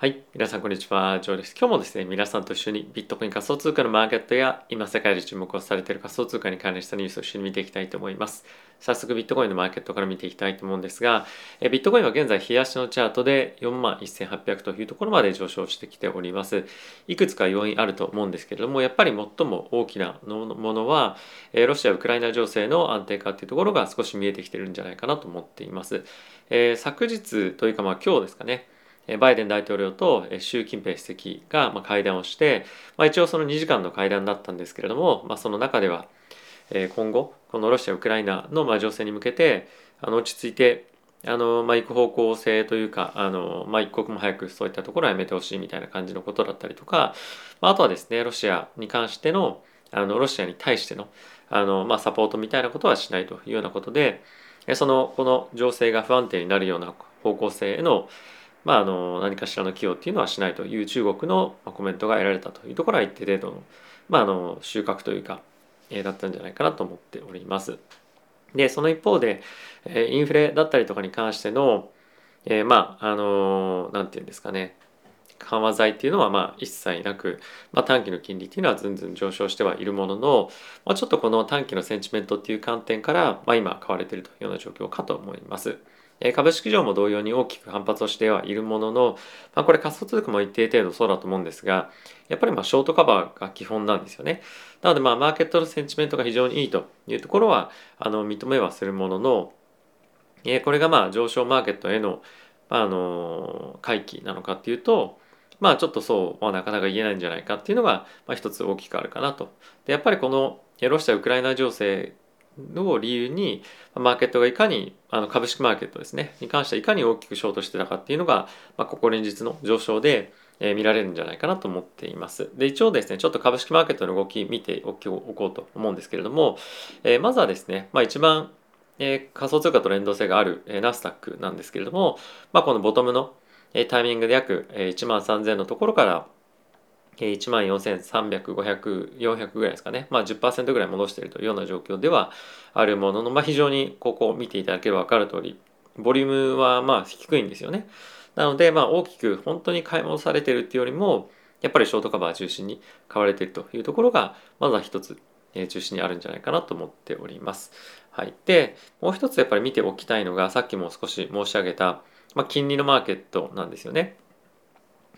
はい。皆さん、こんにちは。ジョーです。今日もですね、皆さんと一緒にビットコイン仮想通貨のマーケットや、今世界で注目をされている仮想通貨に関連したニュースを一緒に見ていきたいと思います。早速、ビットコインのマーケットから見ていきたいと思うんですが、えビットコインは現在、冷やしのチャートで41,800というところまで上昇してきております。いくつか要因あると思うんですけれども、やっぱり最も大きなものは、えロシア・ウクライナ情勢の安定化というところが少し見えてきてるんじゃないかなと思っています。えー、昨日というか、まあ今日ですかね、バイデン大統領と習近平主席が会談をして、まあ、一応その2時間の会談だったんですけれども、まあ、その中では今後このロシア・ウクライナの情勢に向けてあの落ち着いてあの、まあ、行く方向性というかあの、まあ、一刻も早くそういったところはやめてほしいみたいな感じのことだったりとか、まあ、あとはですねロシアに関してのあのロシアに対してのあの、まあ、サポートみたいなことはしないというようなことでそのこの情勢が不安定になるような方向性へのまあ、あの何かしらの寄与っていうのはしないという中国のコメントが得られたというところは一定程度の,、まあ、あの収穫というか、えー、だったんじゃないかなと思っております。でその一方で、えー、インフレだったりとかに関しての、えー、まああのなんていうんですかね緩和剤っていうのはまあ一切なく、まあ、短期の金利っていうのはずんずん上昇してはいるものの、まあ、ちょっとこの短期のセンチメントっていう観点から、まあ、今買われているというような状況かと思います。株式上も同様に大きく反発をしてはいるものの、まあ、これ仮想通貨も一定程度そうだと思うんですが、やっぱりまあショートカバーが基本なんですよね。なのでまあマーケットのセンチメントが非常にいいというところはあの認めはするものの、えこれがまあ上昇マーケットへの,、まあ、あの回帰なのかっていうと、まあちょっとそうはなかなか言えないんじゃないかっていうのが、まあ、一つ大きくあるかなと。でやっぱりこのロシア・ウクライナ情勢を理由にマーケットがいかにあの株式マーケットですねに関してはいかに大きくショートしてたかっていうのが、まあ、ここ連日の上昇で、えー、見られるんじゃないかなと思っています。で一応ですねちょっと株式マーケットの動き見ておこうと思うんですけれども、えー、まずはですね、まあ、一番、えー、仮想通貨と連動性がある、えー、ナスダックなんですけれども、まあ、このボトムの、えー、タイミングで約、えー、1万3000のところから1万4300、500、400ぐらいですかね、まあ10%ぐらい戻しているというような状況ではあるものの、まあ、非常にここを見ていただければ分かる通り、ボリュームはまあ低いんですよね。なので、まあ大きく本当に買い戻されているっていうよりも、やっぱりショートカバー中心に買われているというところが、まずは一つ中心にあるんじゃないかなと思っております。はい。で、もう一つやっぱり見ておきたいのが、さっきも少し申し上げた、まあ、金利のマーケットなんですよね。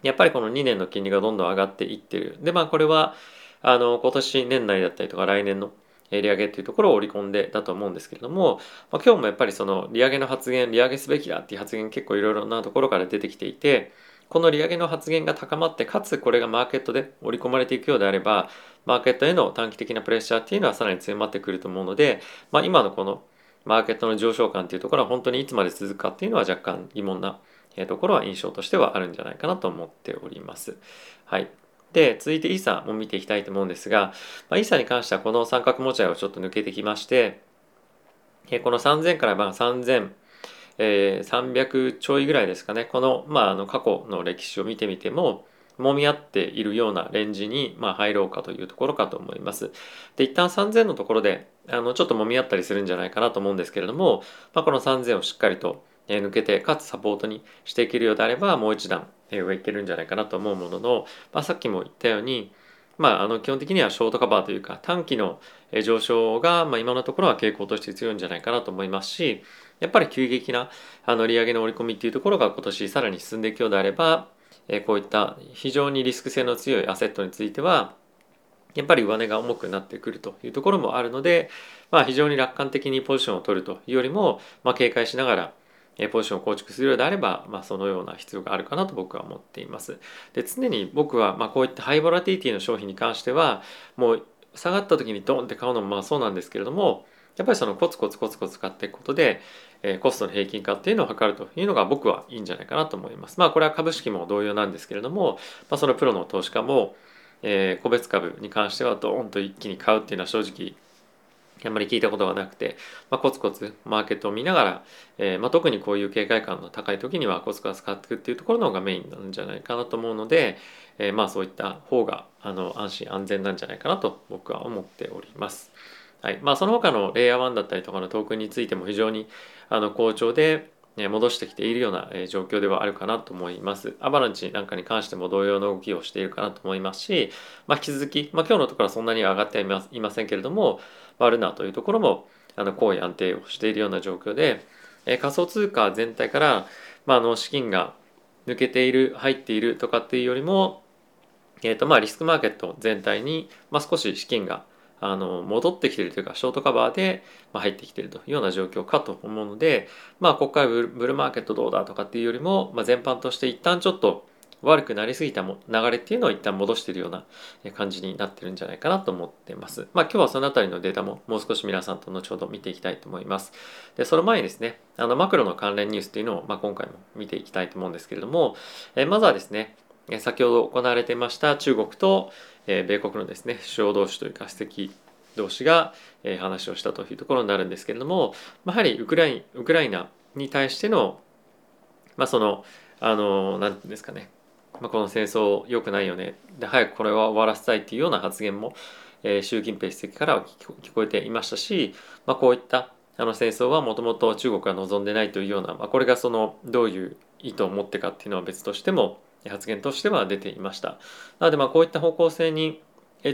やっぱりこの2年の金利がどんどん上がっていってる。で、まあこれは、あの、今年年内だったりとか来年の利上げっていうところを織り込んでだと思うんですけれども、まあ、今日もやっぱりその利上げの発言、利上げすべきだっていう発言結構いろいろなところから出てきていて、この利上げの発言が高まって、かつこれがマーケットで織り込まれていくようであれば、マーケットへの短期的なプレッシャーっていうのはさらに強まってくると思うので、まあ、今のこのマーケットの上昇感っていうところは本当にいつまで続くかっていうのは若干疑問なところは印象としてはあるんじゃないかなと思っております。はい。で、続いてイーサも見ていきたいと思うんですが、まあ、イーサに関してはこの三角持ち合いをちょっと抜けてきまして、この3000からまあ3000、えー、300ちょいぐらいですかね、この,、まあ、あの過去の歴史を見てみても、揉み合っているようなレンジに、まあ、入ろうかというところかと思います。で、一旦3000のところで、あの、ちょっと揉み合ったりするんじゃないかなと思うんですけれども、まあ、この3000をしっかりと抜けてかつサポートにしていけるようであればもう一段上いけるんじゃないかなと思うものの、まあ、さっきも言ったように、まあ、あの基本的にはショートカバーというか短期の上昇が、まあ、今のところは傾向として強いんじゃないかなと思いますしやっぱり急激なあの利上げの織り込みっていうところが今年さらに進んでいくようであればこういった非常にリスク性の強いアセットについてはやっぱり上値が重くなってくるというところもあるので、まあ、非常に楽観的にポジションを取るというよりも、まあ、警戒しながらポジションを構築するようであれば、まあ、そのような必要があるかなと僕は思っています。で常に僕は、まあ、こういったハイボラティティの商品に関してはもう下がった時にドンって買うのもまあそうなんですけれどもやっぱりそのコツコツコツコツ買っていくことで、えー、コストの平均化っていうのを測るというのが僕はいいんじゃないかなと思います。まあこれは株式も同様なんですけれども、まあ、そのプロの投資家も、えー、個別株に関してはドーンと一気に買うっていうのは正直あんまり聞いたことがなくて、まあ、コツコツマーケットを見ながら、えー、まあ、特にこういう警戒感の高い時にはコツコツ買っていくっていうところの方がメインなんじゃないかなと思うので、えー、まあそういった方があの安心安全なんじゃないかなと僕は思っております。はいまあ、その他のレイヤー1だったりとかのトークンについても非常にあの好調で、戻してきているような状況ではあるかなと思います。アバランチなんかに関しても同様の動きをしているかなと思いますし、まあ、引き続き、まあ、今日のところはそんなに上がってはいませんけれども、まあ、ルナというところもあの好意安定をしているような状況で、え仮想通貨全体から、まあ、の資金が抜けている入っているとかっていうよりも、えーとまあ、リスクマーケット全体に、まあ、少し資金があの戻ってきてるというかショートカバーで入ってきてるというような状況かと思うのでまあここからブルーマーケットどうだとかっていうよりも、まあ、全般として一旦ちょっと悪くなりすぎたも流れっていうのを一旦戻してるような感じになってるんじゃないかなと思ってます。まあ今日はそのあたりのデータももう少し皆さんと後ほど見ていきたいと思います。で、その前にですね、あのマクロの関連ニュースっていうのを、まあ、今回も見ていきたいと思うんですけれども、えまずはですね、先ほど行われていました中国と、え米国のですね、首相同士というか主、席同士が、え話をしたというところになるんですけれども、まあ、やはりウクライウクライナに対しての、まあ、その、あの、なんていうんですかね、まあ、この戦争良くないよねで早くこれは終わらせたいっていうような発言も、えー、習近平主席からは聞こえていましたし、まあ、こういったあの戦争はもともと中国が望んでないというような、まあ、これがそのどういう意図を持ってかっていうのは別としても発言としては出ていました。なのでまあこういった方向性に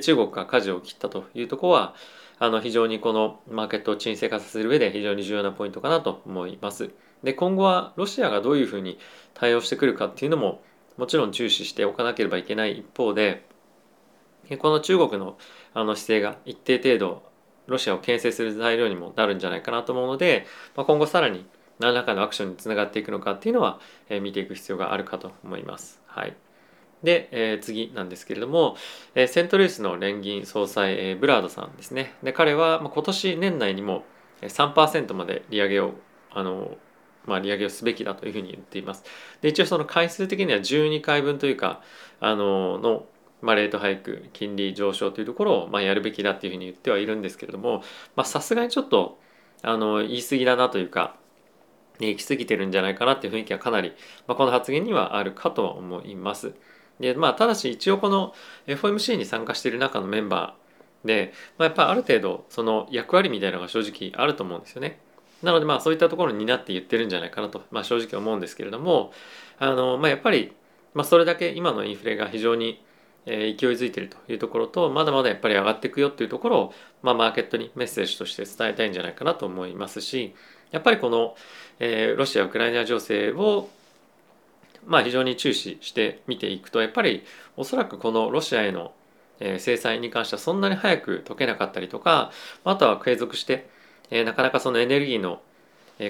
中国が舵を切ったというところはあの非常にこのマーケットを沈静化させる上で非常に重要なポイントかなと思います。で今後はロシアがどういうふうに対応してくるかっていうのももちろん注視しておかなければいけない一方でこの中国のあの姿勢が一定程度ロシアを牽制する材料にもなるんじゃないかなと思うので、まあ、今後さらに何らかのアクションにつながっていくのかっていうのは、えー、見ていく必要があるかと思います。はい、で、えー、次なんですけれども、えー、セントルイスの連銀総裁、えー、ブラードさんですね。で彼は、まあ、今年年内にも3%まで利上げをあのまあ、利上げをすべきだというふうに言っています。で一応その回数的には12回分というかあのの、まあ、レートハイク金利上昇というところを、まあ、やるべきだっていうふうに言ってはいるんですけれどもさすがにちょっとあの言い過ぎだなというか行き過ぎてるんじゃないかなっていう雰囲気はかなり、まあ、この発言にはあるかとは思います。でまあ、ただし一応この FOMC に参加している中のメンバーで、まあ、やっぱりある程度その役割みたいなのが正直あると思うんですよね。なのでまあそういったところになって言ってるんじゃないかなと、まあ、正直思うんですけれどもあの、まあ、やっぱり、まあ、それだけ今のインフレが非常に勢いづいているというところとまだまだやっぱり上がっていくよっていうところを、まあ、マーケットにメッセージとして伝えたいんじゃないかなと思いますしやっぱりこの、えー、ロシア・ウクライナ情勢をまあ非常に注視して見ていくとやっぱりおそらくこのロシアへの制裁に関してはそんなに早く解けなかったりとかあとは継続してえー、なかなかそのエネルギーの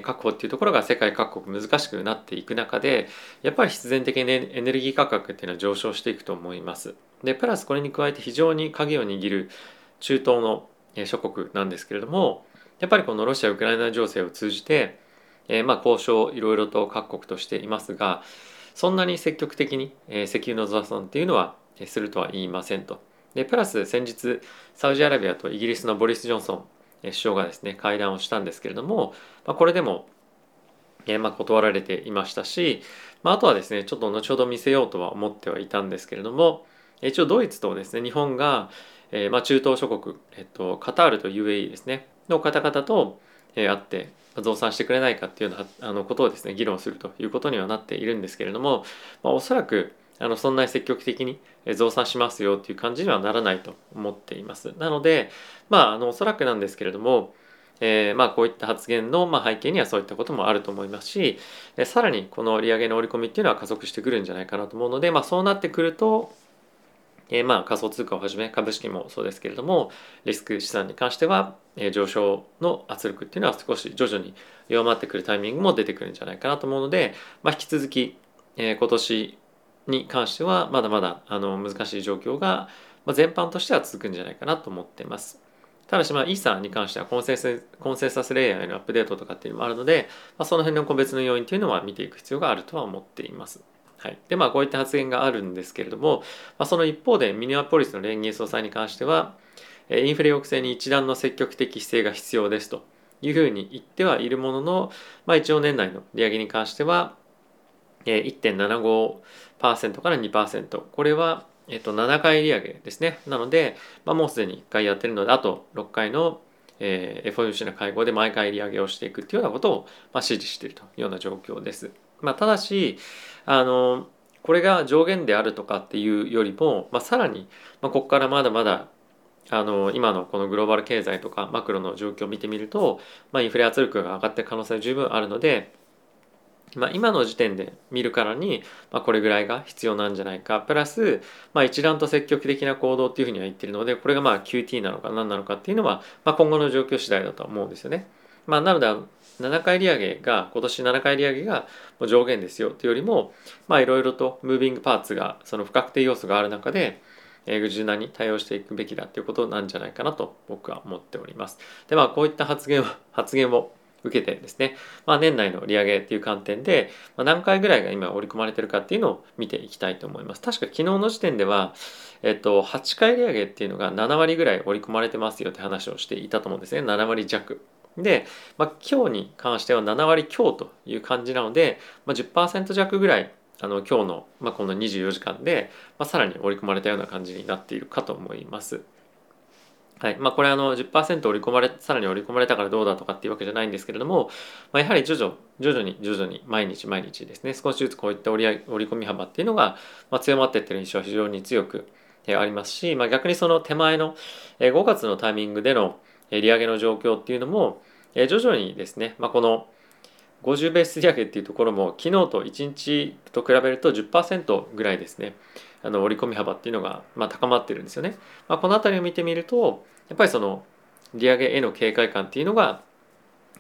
確保っていうところが世界各国難しくなっていく中でやっぱり必然的にエネルギー価格っていうのは上昇していくと思います。でプラスこれに加えて非常に鍵を握る中東の諸国なんですけれどもやっぱりこのロシア・ウクライナ情勢を通じて、えー、まあ交渉いろいろと各国としていますがそんなに積極的に、えー、石油の増産っていうのはするとは言いませんと。でプラス先日サウジアラビアとイギリスのボリス・ジョンソン首相がですね会談をしたんですけれども、まあ、これでも、えー、まあ断られていましたし、まあ、あとはですねちょっと後ほど見せようとは思ってはいたんですけれども一応ドイツとですね日本が、えー、まあ中東諸国、えっと、カタールと UAE ですねの方々と、えー、会って増産してくれないかっていうようなあのことをですね議論するということにはなっているんですけれども、まあ、おそらくあのそんなに積極的に増産しますよっていう感じにはならないと思っています。なので、まあ、あのおそらくなんですけれども、えー、まあこういった発言のまあ背景にはそういったこともあると思いますし、えさらにこの利上げの織り込みっていうのは加速してくるんじゃないかなと思うので、まあ、そうなってくると、えー、まあ仮想通貨をはじめ株式もそうですけれどもリスク資産に関しては、えー、上昇の圧力っていうのは少し徐々に弱まってくるタイミングも出てくるんじゃないかなと思うので、まあ、引き続き、えー、今年に関してはまだまだあの難しい状況が、まあ、全般としては続くんじゃないかなと思っています。ただし、まあ、イーサに関してはコンセンスコンセンサスレイヤーへのアップデートとかっていうのもあるので、まあ、その辺の個別の要因というのは見ていく必要があるとは思っています。はい、でまあこういった発言があるんですけれども、まあ、その一方でミニアポリスの連銀総裁に関してはインフレ抑制に一段の積極的姿勢が必要ですというふうに言ってはいるものの、まあ、一応年内の利上げに関しては1.75%から2%これはえっと、7回利上げですね。なので、まあ、もうすでに1回やってるので、あと6回のえー、FOMC の会合で毎回利上げをしていくっていうようなことを、まあ、指示しているというような状況です。まあ、ただしあのこれが上限であるとかっていうよりも、まあ、さらに、まあ、ここからまだまだあの今のこのグローバル経済とかマクロの状況を見てみると、まあ、インフレ圧力が上がってる可能性は十分あるので、まあ、今の時点で見るからに、まあ、これぐらいが必要なんじゃないかプラス、まあ、一段と積極的な行動っていうふうには言ってるのでこれがまあ QT なのか何なのかっていうのは、まあ、今後の状況次第だと思うんですよね。まあ、なので7回利上げが今年7回利上げが上限ですよというよりもいろいろとムービングパーツがその不確定要素がある中で柔軟に対応していくべきだということなんじゃないかなと僕は思っております。でまあこういった発言を発言を受けてですね、まあ、年内の利上げっていう観点で、ま、何回ぐらいが今織り込まれてるかっていうのを見ていきたいと思います。確か昨日の時点では、えっと、8回利上げっていうのが7割ぐらい織り込まれてますよって話をしていたと思うんですね。7割弱。で、まあ、今日に関しては7割強という感じなので、まあ、10%弱ぐらいあの今日の、まあ、この24時間で、まあ、さらに織り込まれたような感じになっているかと思います。はいまあ、これあの10%織り込まれさらに織り込まれたからどうだとかっていうわけじゃないんですけれども、まあ、やはり徐々徐々に徐々に毎日毎日ですね少しずつこういった織り織り込み幅っていうのが、まあ、強まっていってる印象は非常に強くありますし、まあ、逆にその手前の5月のタイミングでの利上げの状況っていうのも徐々にですね、まあ、この50ベース利上げっていうところも昨日と1日と比べると10%ぐらいですねあの織り込み幅っていうのが、まあ、高まってるんですよね。まあ、この辺りを見てみるとやっぱりその利上げへの警戒感っていうのが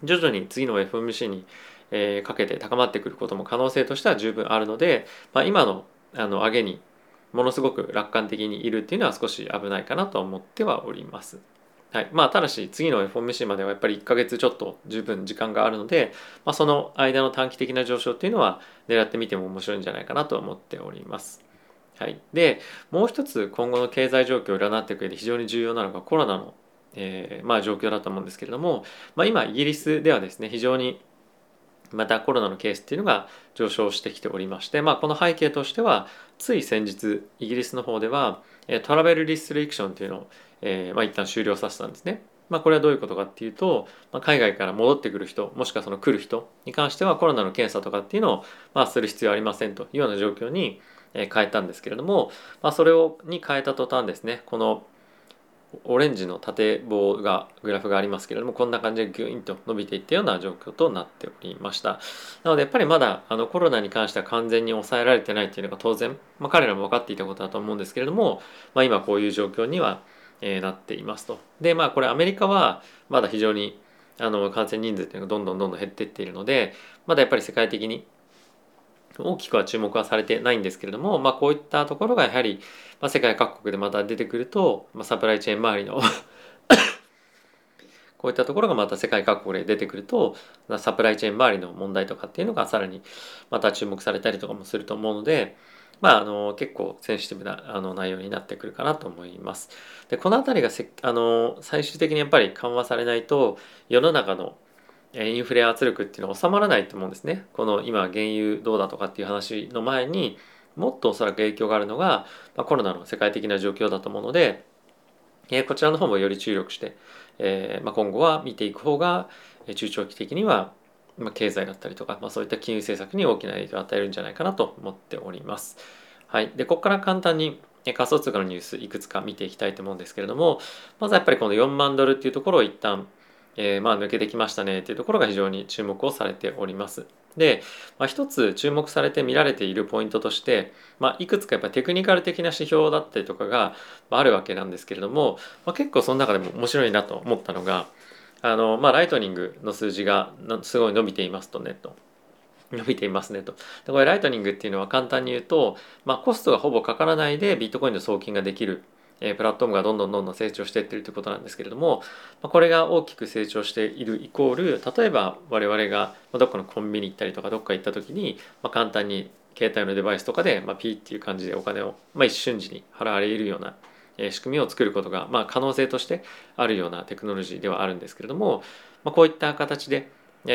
徐々に次の FMC に、え、かけて高まってくることも可能性としては十分あるので、まあ、今のあの上げにものすごく楽観的にいるっていうのは少し危ないかなと思ってはおります。はい、まあただし次の FOMC まではやっぱり1ヶ月ちょっと十分時間があるので、まあ、その間の短期的な上昇っていうのは狙ってみても面白いんじゃないかなと思っております。はい、でもう一つ今後の経済状況を占っていく上で非常に重要なのがコロナの、えー、まあ、状況だと思うんですけれども、まあ、今イギリスではですね非常にまたコロナのケースっていうのが上昇してきておりまして、まあ、この背景としてはつい先日イギリスの方ではトラベルリストリクションというのをえー、まあ、一旦終了させたんですね。まあ、これはどういうことかっていうと、まあ、海外から戻ってくる人もしくはその来る人に関してはコロナの検査とかっていうのを、まあ、する必要ありませんというような状況に変えたんですけれども、まあ、それをに変えた途端ですねこのオレンジの縦棒がグラフがありますけれどもこんな感じでギュインと伸びていったような状況となっておりましたなのでやっぱりまだあのコロナに関しては完全に抑えられてないっていうのが当然、まあ、彼らも分かっていたことだと思うんですけれども、まあ、今こういう状況にはえー、なっていますと。でまあこれアメリカはまだ非常にあの感染人数っていうのがどんどんどんどん減っていっているのでまだやっぱり世界的に大きくは注目はされてないんですけれども、まあ、こういったところがやはり、まあ、世界各国でまた出てくると、まあ、サプライチェーン周りの こういったところがまた世界各国で出てくるとサプライチェーン周りの問題とかっていうのがさらにまた注目されたりとかもすると思うので、まあ、あの結構センシティブなあの内容になってくるかなと思います。でこの辺りがせあの最終的にやっぱり緩和されないと世の中のインフレ圧力っていうのは収まらないと思うんですね。この今原油どうだとかっていう話の前にもっとおそらく影響があるのが、まあ、コロナの世界的な状況だと思うので、え、こちらの方もより注力して、えーまあ、今後は見ていく方が中長期的にはまあ、経済だったりとか、ま、そういった金融政策に大きな影響を与えるんじゃないかなと思っております。はい、でここから簡単に仮想通貨のニュースいくつか見ていきたいと思うんですけれどもまずやっぱりこの4万ドルっていうところを一旦、えー、まあ抜けてきましたねっていうところが非常に注目をされております。で、まあ、一つ注目されて見られているポイントとして、まあ、いくつかやっぱテクニカル的な指標だったりとかがあるわけなんですけれども、まあ、結構その中でも面白いなと思ったのがあの、まあ、ライトニングの数字がすごい伸びていますとねと。伸びていますねと。でこれライトニングっていうのは簡単に言うと、まあ、コストがほぼかからないでビットコインの送金ができる、え、プラットフォームがどんどんどんどん成長していってるということなんですけれども、ま、これが大きく成長しているイコール例えば我々がどっかのコンビニ行ったりとかどっか行った時に、ま、簡単に携帯のデバイスとかで、まあ、ピーっていう感じでお金を、ま、一瞬時に払われるような仕組みを作ることが、ま、可能性としてあるようなテクノロジーではあるんですけれども、ま、こういった形で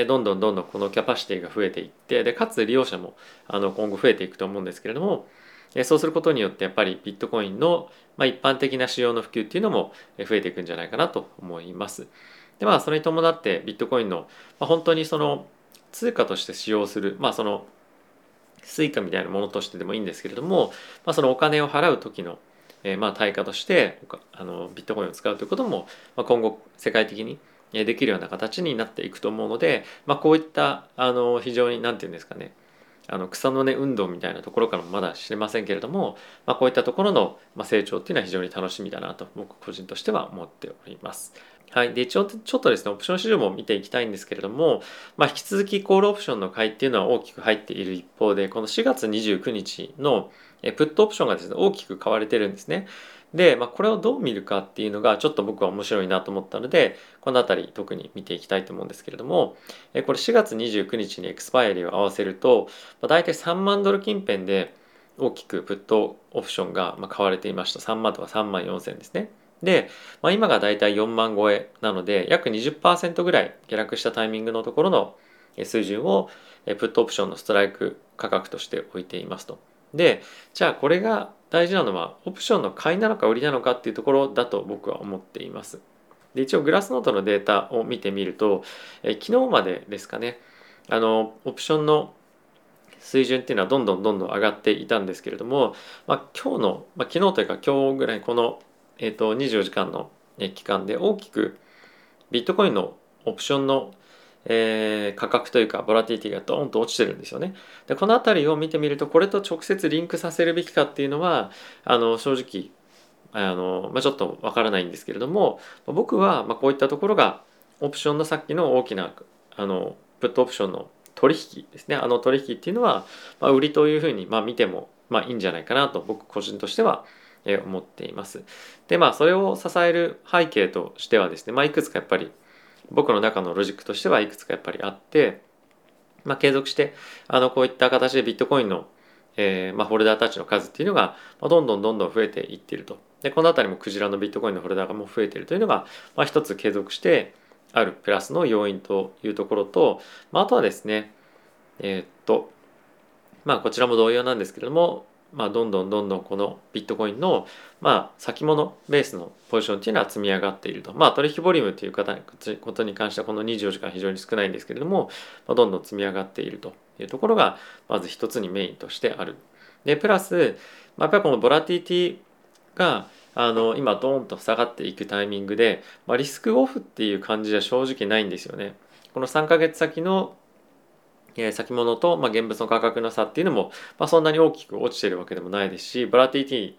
どんどんどんどんこのキャパシティが増えていってでかつ利用者もあの今後増えていくと思うんですけれどもそうすることによってやっぱりビットコインの、一般的な使用の普及っていうのも増えていくんじゃないかなと思います。でまあそれに伴ってビットコインの、本当にその通貨として使用するまあその Suica みたいなものとしてでもいいんですけれども、まあ、そのお金を払う時の、え、まあ対価としてあのビットコインを使うということも、ま、今後世界的にできるような形になっていくと思うので、まあ、こういったあの非常に何て言うんですかねあの草の根運動みたいなところからもまだ知れませんけれども、まあ、こういったところの成長っていうのは非常に楽しみだなと僕個人としては思っております。はい。で、一応ちょっとですね、オプション市場も見ていきたいんですけれども、まあ、引き続きコールオプションの買いっていうのは大きく入っている一方で、この4月29日のプットオプションがですね、大きく買われてるんですね。で、まあ、これをどう見るかっていうのがちょっと僕は面白いなと思ったので、この辺り特に見ていきたいと思うんですけれども、これ4月29日にエクスパイアリーを合わせると、まあ、大体3万ドル近辺で大きくプットオプションが買われていました。3万とか3万4千ですね。で、まあ、今がだいたい4万超えなので約20%ぐらい下落したタイミングのところの水準をプットオプションのストライク価格として置いていますと。でじゃあこれが大事なのはオプションの買いなのか売りなのかっていうところだと僕は思っています。で一応グラスノートのデータを見てみるとえ昨日までですかねあのオプションの水準っていうのはどんどんどんどん上がっていたんですけれども、まあ、今日の、まあ、昨日というか今日ぐらいこのえーと、24時間の期間で大きくビットコインのオプションの、えー、価格というかボラティティがドーンと落ちてるんですよね。でこの辺りを見てみるとこれと直接リンクさせるべきかっていうのはあの正直あの、まあ、ちょっとわからないんですけれども僕はまあこういったところがオプションのさっきの大きなあのプットオプションの取引ですねあの取引っていうのは、まあ、売りというふうにまあ見てもまあいいんじゃないかなと僕個人としては思っています。でまあそれを支える背景としてはですね、まあ、いくつかやっぱり僕の中のロジックとしてはいくつかやっぱりあって、まあ、継続してあのこういった形でビットコインの、えーまあ、ホルダーたちの数っていうのが、まあ、どんどんどんどん増えていっていると。でこの辺りもクジラのビットコインのホルダーがもう増えているというのが、まあ、一つ継続してあるプラスの要因というところと、まあ、あとはですねえー、っとまあこちらも同様なんですけれどもまあ、どんどんどんどんこのビットコインの、まあ、先物ベースのポジションっていうのは積み上がっていると。まあ、取引ボリュームということに関してはこの24時間非常に少ないんですけれども、まあ、どんどん積み上がっているというところが、まず一つにメインとしてある。で、プラス、まあ、やっぱりこのボラティティが、あの今ドーンと下がっていくタイミングで、まあ、リスクオフっていう感じじゃ正直ないんですよね。この3ヶ月先のえ先物と、ま、現物の価格の差っていうのも、ま、そんなに大きく落ちてるわけでもないですしボラティティ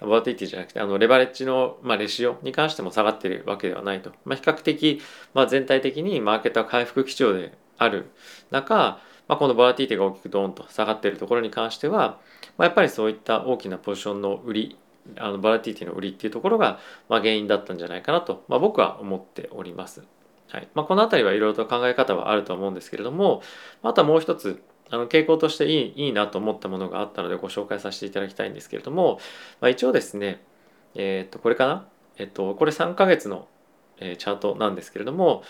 ボラティティじゃなくてあのレバレッジの、ま、レシオに関しても下がってるわけではないと、ま、比較的、ま、全体的にマーケットは回復基調である中、まあ、このボラティティが大きくドーンと下がっているところに関しては、まあ、やっぱりそういった大きなポジションの売りあのボラティティの売りっていうところが、まあ、原因だったんじゃないかなと、まあ、僕は思っております。はい。まあ、この辺りはいろいろと考え方はあると思うんですけれどもあともう一つあの傾向としていいいいなと思ったものがあったのでご紹介させていただきたいんですけれども、まあ、一応ですね、えっ、とこれかな、えっ、とこれ3ヶ月の、えー、チャートなんですけれども、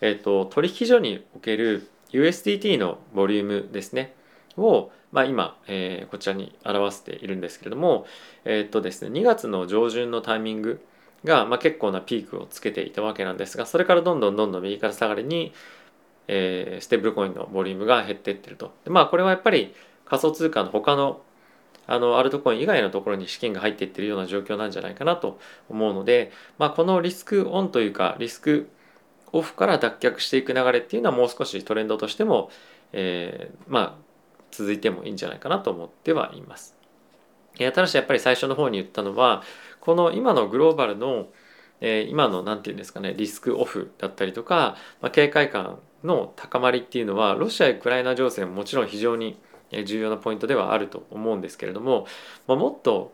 えっ、と取引所における USDT のボリュームですねを、まあ、今、えー、こちらに表しているんですけれども、えっ、とですね、2月の上旬のタイミングが、まあ、結構なピークをつけていたわけなんですがそれからどんどんどんどん右から下がりに、えー、ステーブルコインのボリュームが減っていってるとでまあこれはやっぱり仮想通貨の他のあのアルトコイン以外のところに資金が入っていってるような状況なんじゃないかなと思うので、まあ、このリスクオンというかリスクオフから脱却していく流れっていうのはもう少しトレンドとしても、えー、まあ続いてもいいんじゃないかなと思ってはいます。ただしやっぱり最初の方に言ったのはこの今のグローバルの、えー、今の何て言うんですかねリスクオフだったりとか、まあ、警戒感の高まりっていうのはロシア・ウクライナ情勢ももちろん非常に重要なポイントではあると思うんですけれども、まあ、もっと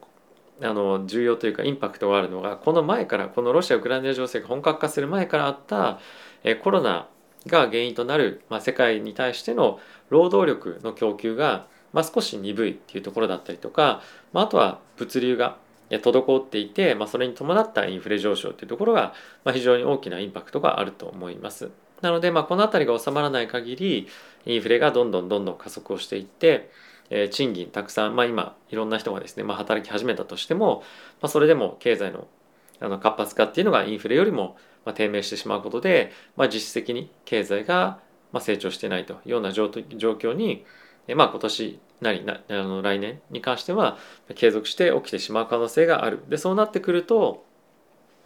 あの重要というかインパクトがあるのがこの前からこのロシア・ウクライナ情勢が本格化する前からあったえコロナが原因となる、まあ、世界に対しての労働力の供給が、まあ、少し鈍いっていうところだったりとか、まあ、あとは物流が滞っていて、まあ、それに伴ったインフレ上昇というところが、まあ、非常に大きなインパクトがあると思います。なので、まあ、この辺りが収まらない限りインフレがどんどんどんどん加速をしていって、えー、賃金たくさん、まあ、今いろんな人がですね、まあ、働き始めたとしても、まあ、それでも経済のあの活発化っていうのがインフレよりもまあ、低迷してしまうことで、まあ、実質的に経済がまあ成長してないというような状況に、まあ、今年なりなあの来年に関しては継続して起きてしまう可能性がある。でそうなってくると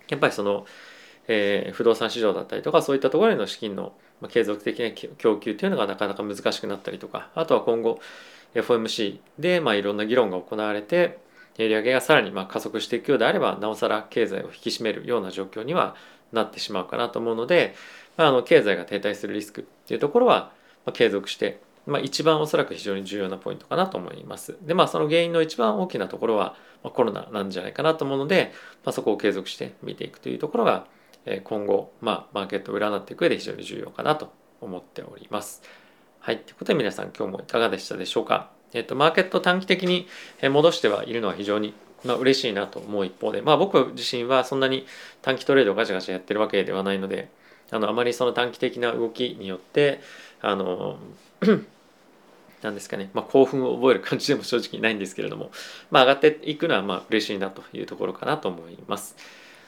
やっぱりその、えー、不動産市場だったりとかそういったところへの資金の継続的な供給というのがなかなか難しくなったりとかあとは今後 FOMC でまあいろんな議論が行われて利上げがさらにまあ加速していくようであればなおさら経済を引き締めるような状況にはなってしまうかなと思うので、まあ、あの経済が停滞するリスクっていうところは継続して、まあ、一番おそらく非常に重要なポイントかなと思います。でまあその原因の一番大きなところは、まあ、コロナなんじゃないかなと思うので、まあ、そこを継続して見ていくというところが今後、まあ、マーケットを占っていく上で非常に重要かなと思っております。はい。ということで皆さん今日もいかがでしたでしょうか？えっと、マーケット短期的に戻してはいるのは非常にまあ嬉しいなと思う一方で、まあ僕自身はそんなに短期トレードをガチャガチャやってるわけではないので、あの、あまりその短期的な動きによって、あの、なんですかね、まあ、興奮を覚える感じでも正直ないんですけれども、まあ、上がっていくのはまあ嬉しいなというところかなと思います。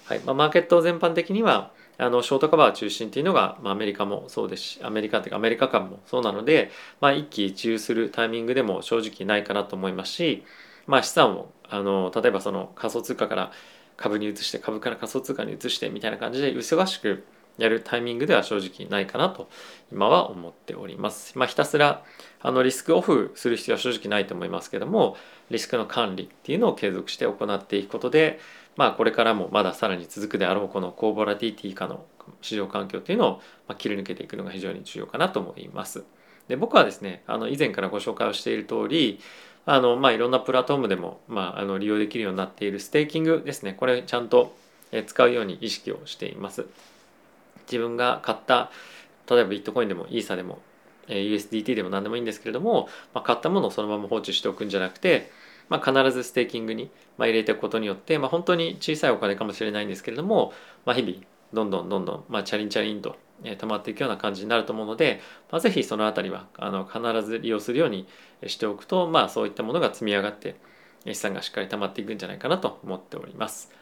はい。まあ、マーケット全般的には、あのショートカバー中心っていうのが、まあ、アメリカもそうですしアメリカっていうかアメリカ株もそうなので、まあ、一喜一憂するタイミングでも正直ないかなと思いますし、まあ、資産をあの例えばその仮想通貨から株に移して株から仮想通貨に移してみたいな感じで忙しくやるタイミングでは正直ないかなと今は思っております。まあ、ひたすらあのリスクオフする必要は正直ないと思いますけどもリスクの管理っていうのを継続して行っていくことでまあこれからもまださらに続くであろうこの高ボラティティ化の市場環境っていうのを切り抜けていくのが非常に重要かなと思います。で僕はですねあの以前からご紹介をしている通りあのまあいろんなプラットフォームでも、まあ、あの利用できるようになっているステーキングですねこれちゃんと使うように意識をしています。自分が買った例えばビットコインでもイーサでも USDT でも何でもいいんですけれども、まあ、買ったものをそのまま放置しておくんじゃなくてまあ、必ずステーキングに入れていくことによって、まあ、本当に小さいお金かもしれないんですけれども、まあ、日々どんどんどんどん、まあ、チャリンチャリンと溜まっていくような感じになると思うので、まあ、ぜひそのあたりはあの必ず利用するようにしておくと、まあ、そういったものが積み上がって資産がしっかり溜まっていくんじゃないかなと思っております。